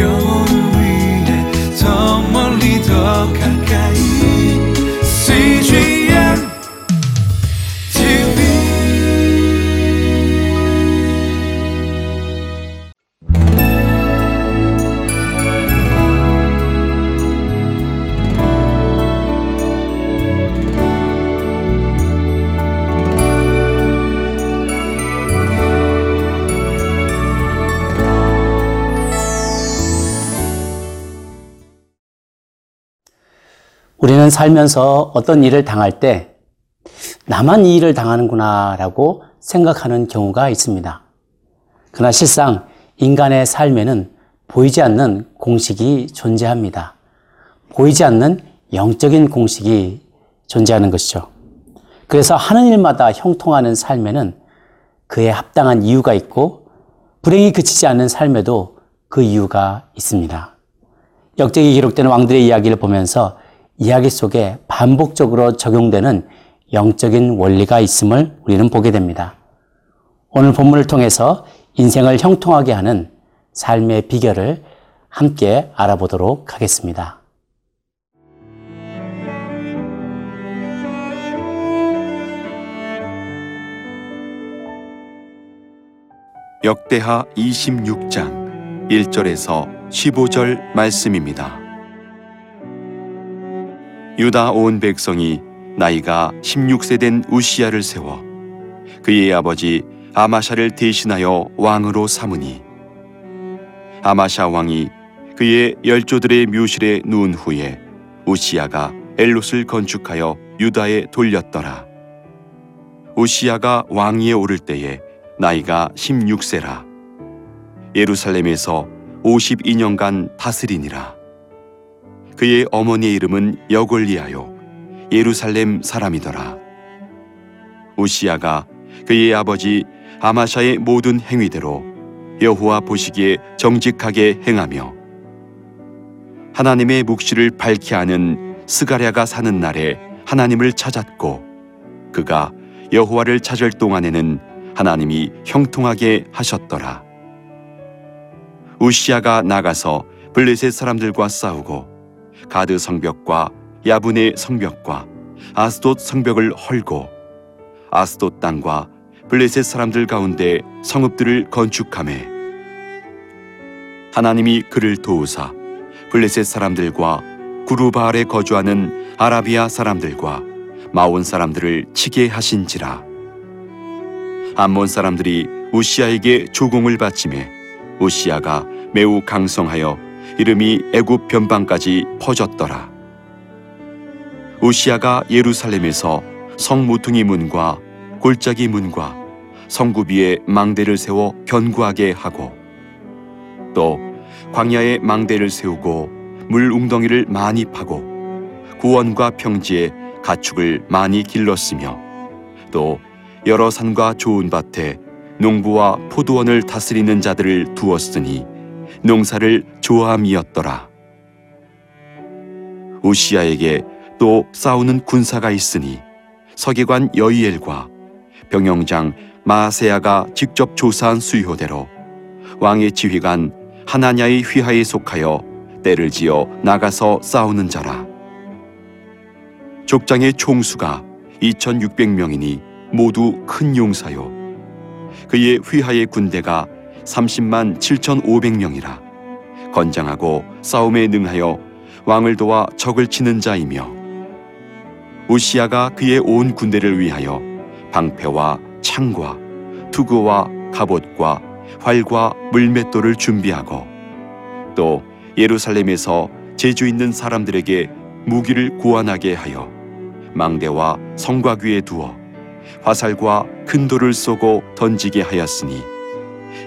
영 우리는 살면서 어떤 일을 당할 때 나만 이 일을 당하는구나 라고 생각하는 경우가 있습니다. 그러나 실상 인간의 삶에는 보이지 않는 공식이 존재합니다. 보이지 않는 영적인 공식이 존재하는 것이죠. 그래서 하는 일마다 형통하는 삶에는 그에 합당한 이유가 있고 불행이 그치지 않는 삶에도 그 이유가 있습니다. 역적이 기록된 왕들의 이야기를 보면서 이야기 속에 반복적으로 적용되는 영적인 원리가 있음을 우리는 보게 됩니다. 오늘 본문을 통해서 인생을 형통하게 하는 삶의 비결을 함께 알아보도록 하겠습니다. 역대하 26장 1절에서 15절 말씀입니다. 유다 온 백성이 나이가 16세 된 우시야를 세워 그의 아버지 아마샤를 대신하여 왕으로 삼으니 아마샤 왕이 그의 열조들의 묘실에 누운 후에 우시야가 엘롯을 건축하여 유다에 돌렸더라. 우시야가 왕위에 오를 때에 나이가 16세라. 예루살렘에서 52년간 다스리니라. 그의 어머니의 이름은 여골리아요. 예루살렘 사람이더라. 우시야가 그의 아버지 아마샤의 모든 행위대로 여호와 보시기에 정직하게 행하며 하나님의 묵시를 밝히 하는 스가랴가 사는 날에 하나님을 찾았고 그가 여호와를 찾을 동안에는 하나님이 형통하게 하셨더라. 우시야가 나가서 블레셋 사람들과 싸우고 가드 성벽과 야분의 성벽과 아스돗 성벽을 헐고 아스돗 땅과 블레셋 사람들 가운데 성읍들을 건축함에 하나님이 그를 도우사 블레셋 사람들과 구루바알에 거주하는 아라비아 사람들과 마온 사람들을 치게 하신지라. 암몬 사람들이 우시아에게 조공을 바치매 우시아가 매우 강성하여 이름이 애굽 변방까지 퍼졌더라. 우시아가 예루살렘에서 성 모퉁이 문과 골짜기 문과 성구 비에 망대를 세워 견고하게 하고 또 광야에 망대를 세우고 물 웅덩이를 많이 파고 구원과 평지에 가축을 많이 길렀으며 또 여러 산과 좋은 밭에 농부와 포도원을 다스리는 자들을 두었으니 농사를 좋아함이었더라. 우시아에게 또 싸우는 군사가 있으니 서기관 여이엘과 병영장 마세야가 직접 조사한 수효대로 왕의 지휘관 하나냐의 휘하에 속하여 때를 지어 나가서 싸우는 자라. 족장의 총수가 2,600명이니 모두 큰 용사요. 그의 휘하의 군대가 30만 7,500명이라. 건장하고 싸움에 능하여 왕을 도와 적을 치는 자이며 우시아가 그의 온 군대를 위하여 방패와 창과 투구와 갑옷과 활과 물맷돌을 준비하고 또 예루살렘에서 재주 있는 사람들에게 무기를 고안하게 하여 망대와 성곽 위에 두어 화살과 큰 돌을 쏘고 던지게 하였으니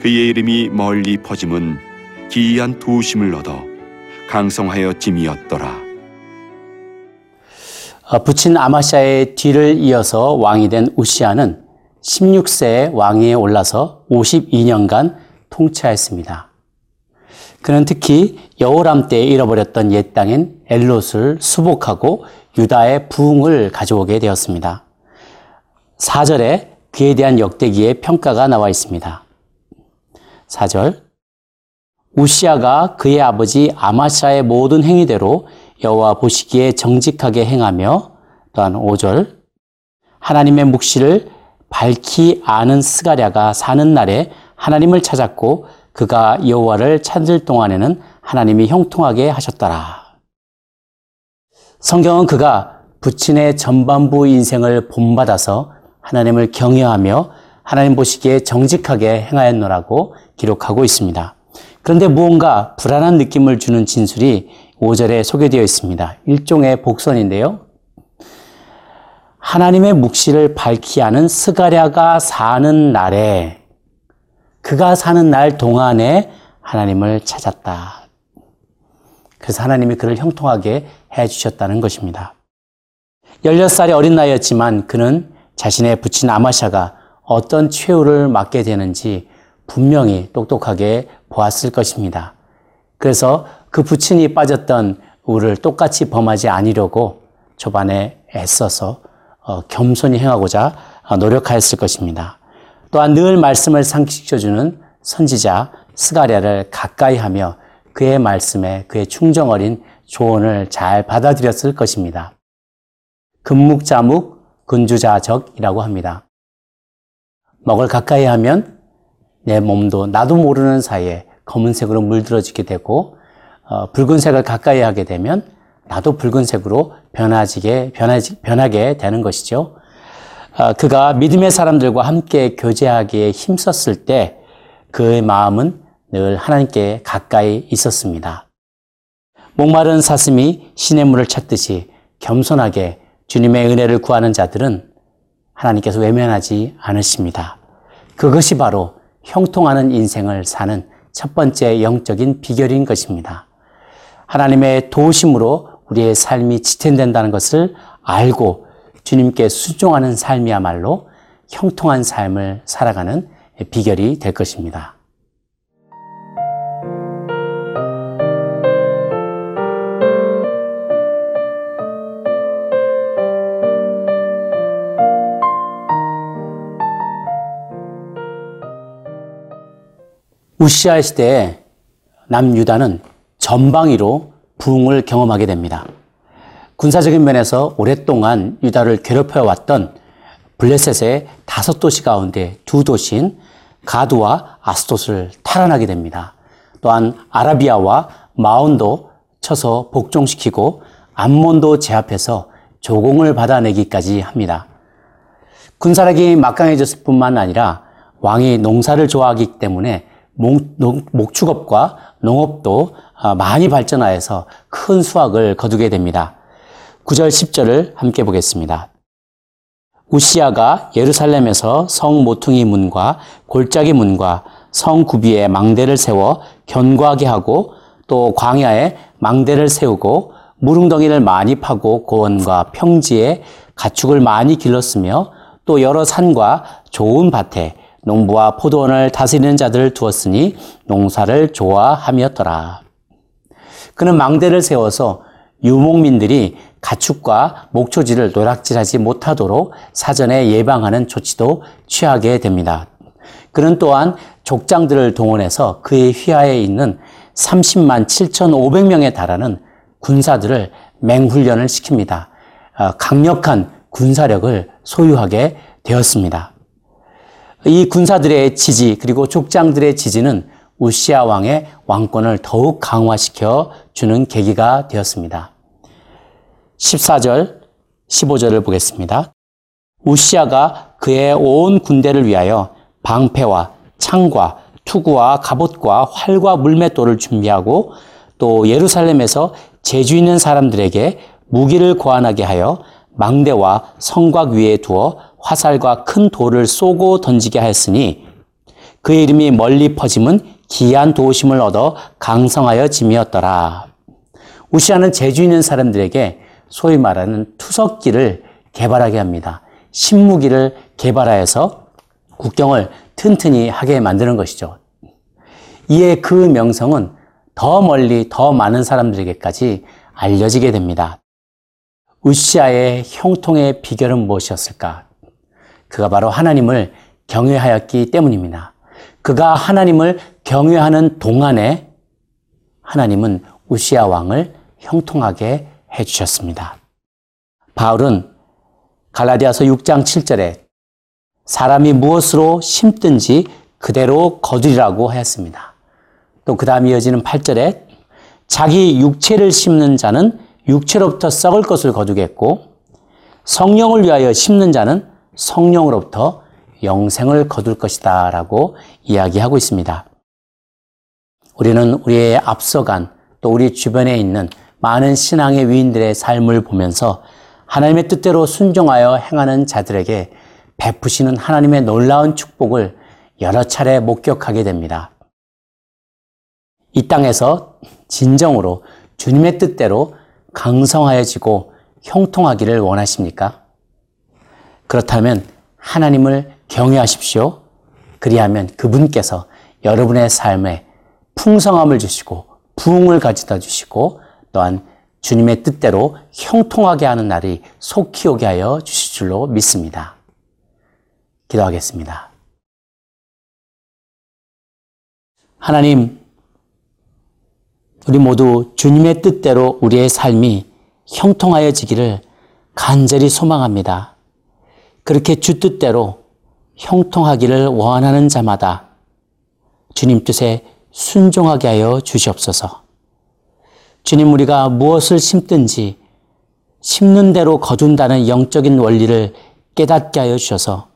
그의 이름이 멀리 퍼짐은 기이한 도심을 얻어 강성하여 짐이었더라. 어, 부친 아마샤의 뒤를 이어서 왕이 된 우시아는 16세에 왕위에 올라서 52년간 통치하였습니다. 그는 특히 여호람 때 잃어버렸던 옛 땅인 엘롯을 수복하고 유다의 부흥을 가져오게 되었습니다. 4절에 그에 대한 역대기의 평가가 나와 있습니다. 4절 우시아가 그의 아버지 아마샤의 모든 행위대로 여호와 보시기에 정직하게 행하며 또한 5절 하나님의 묵시를 밝히 아는 스가랴가 사는 날에 하나님을 찾았고 그가 여호와를 찾을 동안에는 하나님이 형통하게 하셨더라. 성경은 그가 부친의 전반부 인생을 본받아서 하나님을 경외하며 하나님 보시기에 정직하게 행하였노라고 기록하고 있습니다. 그런데 무언가 불안한 느낌을 주는 진술이 5절에 소개되어 있습니다. 일종의 복선인데요. 하나님의 묵시를 밝히 하는 스가랴가 사는 날에 그가 사는 날 동안에 하나님을 찾았다. 그래서 하나님이 그를 형통하게 해 주셨다는 것입니다. 16살의 어린 나이였지만 그는 자신의 부친 아마샤가 어떤 최후를 맞게 되는지 분명히 똑똑하게 보았을 것입니다. 그래서 그 부친이 빠졌던 우를 똑같이 범하지 아니려고 초반에 애써서 어, 겸손히 행하고자 어, 노력하였을 것입니다. 또한 늘 말씀을 상기시켜주는 선지자 스가랴를 가까이 하며 그의 말씀에 그의 충정 어린 조언을 잘 받아들였을 것입니다. 금묵자묵 근주자적이라고 합니다. 먹을 가까이 하면 내 몸도 나도 모르는 사이에 검은색으로 물들어지게 되고 어, 붉은색을 가까이 하게 되면 나도 붉은색으로 변하지게 변하지, 변하게 되는 것이죠. 어, 그가 믿음의 사람들과 함께 교제하기에 힘썼을 때 그의 마음은 늘 하나님께 가까이 있었습니다. 목마른 사슴이 신의 물을 찾듯이 겸손하게 주님의 은혜를 구하는 자들은 하나님께서 외면하지 않으십니다. 그것이 바로 형통하는 인생을 사는 첫 번째 영적인 비결인 것입니다. 하나님의 도우심으로 우리의 삶이 지탱된다는 것을 알고 주님께 순종하는 삶이야말로 형통한 삶을 살아가는 비결이 될 것입니다. 우시아 시대에 남유다는 전방위로 부흥을 경험하게 됩니다. 군사적인 면에서 오랫동안 유다를 괴롭혀 왔던 블레셋의 다섯 도시 가운데 두 도시인 가두와 아스돗을 탈환하게 됩니다. 또한 아라비아와 마온도 쳐서 복종시키고 암몬도 제압해서 조공을 받아내기까지 합니다. 군사력이 막강해졌을 뿐만 아니라 왕이 농사를 좋아하기 때문에 목, 축업과 농업도 아, 많이 발전하여서 큰 수확을 거두게 됩니다. 9절 10절을 함께 보겠습니다. 우시아가 예루살렘에서 성 모퉁이 문과 골짜기 문과 성 구비에 망대를 세워 견고하게 하고 또 광야에 망대를 세우고 무릉덩이를 많이 파고 고원과 평지에 가축을 많이 길렀으며 또 여러 산과 좋은 밭에 농부와 포도원을 다스리는 자들을 두었으니 농사를 좋아함이었더라. 그는 망대를 세워서 유목민들이 가축과 목초지를 노락질하지 못하도록 사전에 예방하는 조치도 취하게 됩니다. 그는 또한 족장들을 동원해서 그의 휘하에 있는 30만 7,500명에 달하는 군사들을 맹훈련을 시킵니다. 어, 강력한 군사력을 소유하게 되었습니다. 이 군사들의 지지 그리고 족장들의 지지는 우시아 왕의 왕권을 더욱 강화시켜 주는 계기가 되었습니다. 14절, 15절을 보겠습니다. 우시아가 그의 온 군대를 위하여 방패와 창과 투구와 갑옷과 활과 물맷돌을 준비하고 또 예루살렘에서 재주 있는 사람들에게 무기를 고안하게 하여 망대와 성곽 위에 두어 화살과 큰 돌을 쏘고 던지게 하였으니 그의 이름이 멀리 퍼짐은 기한 도심을 얻어 강성하여 짐이었더라. 우시아는 재주 있는 사람들에게 소위 말하는 투석기를 개발하게 합니다. 신무기를 개발하여서 국경을 튼튼히 하게 만드는 것이죠. 이에 그 명성은 더 멀리 더 많은 사람들에게까지 알려지게 됩니다. 우시아의 형통의 비결은 무엇이었을까? 그가 바로 하나님을 경외하였기 때문입니다. 그가 하나님을 경외하는 동안에 하나님은 우시아 왕을 형통하게 해주셨습니다. 바울은 갈라디아서 6장 7절에 사람이 무엇으로 심든지 그대로 거두리라고 하였습니다. 또 그 다음 이어지는 8절에 자기 육체를 심는 자는 육체로부터 썩을 것을 거두겠고 성령을 위하여 심는 자는 성령으로부터 영생을 거둘 것이다 라고 이야기하고 있습니다. 우리는 우리의 앞서간 또 우리 주변에 있는 많은 신앙의 위인들의 삶을 보면서 하나님의 뜻대로 순종하여 행하는 자들에게 베푸시는 하나님의 놀라운 축복을 여러 차례 목격하게 됩니다. 이 땅에서 진정으로 주님의 뜻대로 강성하여지고 형통하기를 원하십니까? 그렇다면 하나님을 경외하십시오. 그리하면 그분께서 여러분의 삶에 풍성함을 주시고 부흥을 가져다 주시고 또한 주님의 뜻대로 형통하게 하는 날이 속히 오게 하여 주실 줄로 믿습니다. 기도하겠습니다. 하나님, 우리 모두 주님의 뜻대로 우리의 삶이 형통하여지기를 간절히 소망합니다. 그렇게 주 뜻대로 형통하기를 원하는 자마다 주님 뜻에 순종하게 하여 주시옵소서. 주님, 우리가 무엇을 심든지 심는 대로 거둔다는 영적인 원리를 깨닫게 하여 주셔서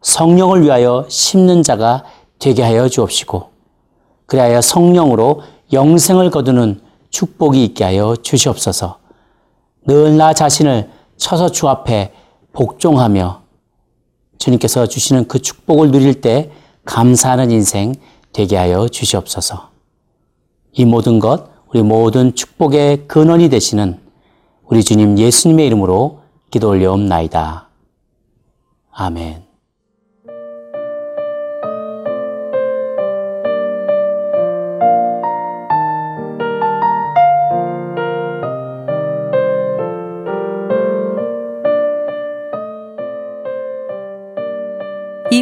성령을 위하여 심는 자가 되게 하여 주옵시고, 그리하여 성령으로 영생을 거두는 축복이 있게 하여 주시옵소서. 늘 나 자신을 쳐서 주 앞에 복종하며 주님께서 주시는 그 축복을 누릴 때 감사하는 인생 되게 하여 주시옵소서. 이 모든 것, 우리 모든 축복의 근원이 되시는 우리 주님 예수님의 이름으로 기도 올려옵나이다. 아멘.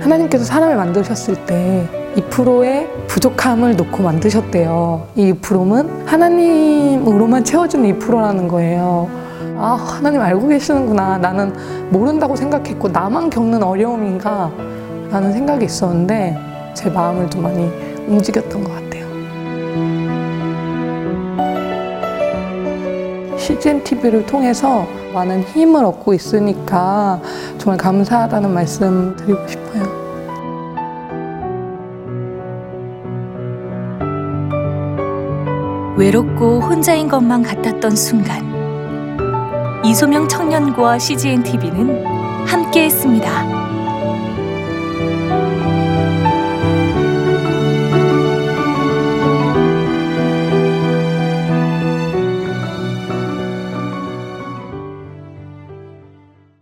하나님께서 사람을 만드셨을 때 2%의 부족함을 놓고 만드셨대요. 이 2%는 하나님으로만 채워주는 2%라는 거예요. 아, 하나님 알고 계시는구나. 나는 모른다고 생각했고, 나만 겪는 어려움인가? 라는 생각이 있었는데, 제 마음을 좀 많이 움직였던 것 같아요. CGN TV를 통해서 많은 힘을 얻고 있으니까 정말 감사하다는 말씀 드리고 싶어요. 외롭고 혼자인 것만 같았던 순간 이소명 청년과 CGN TV는 함께했습니다.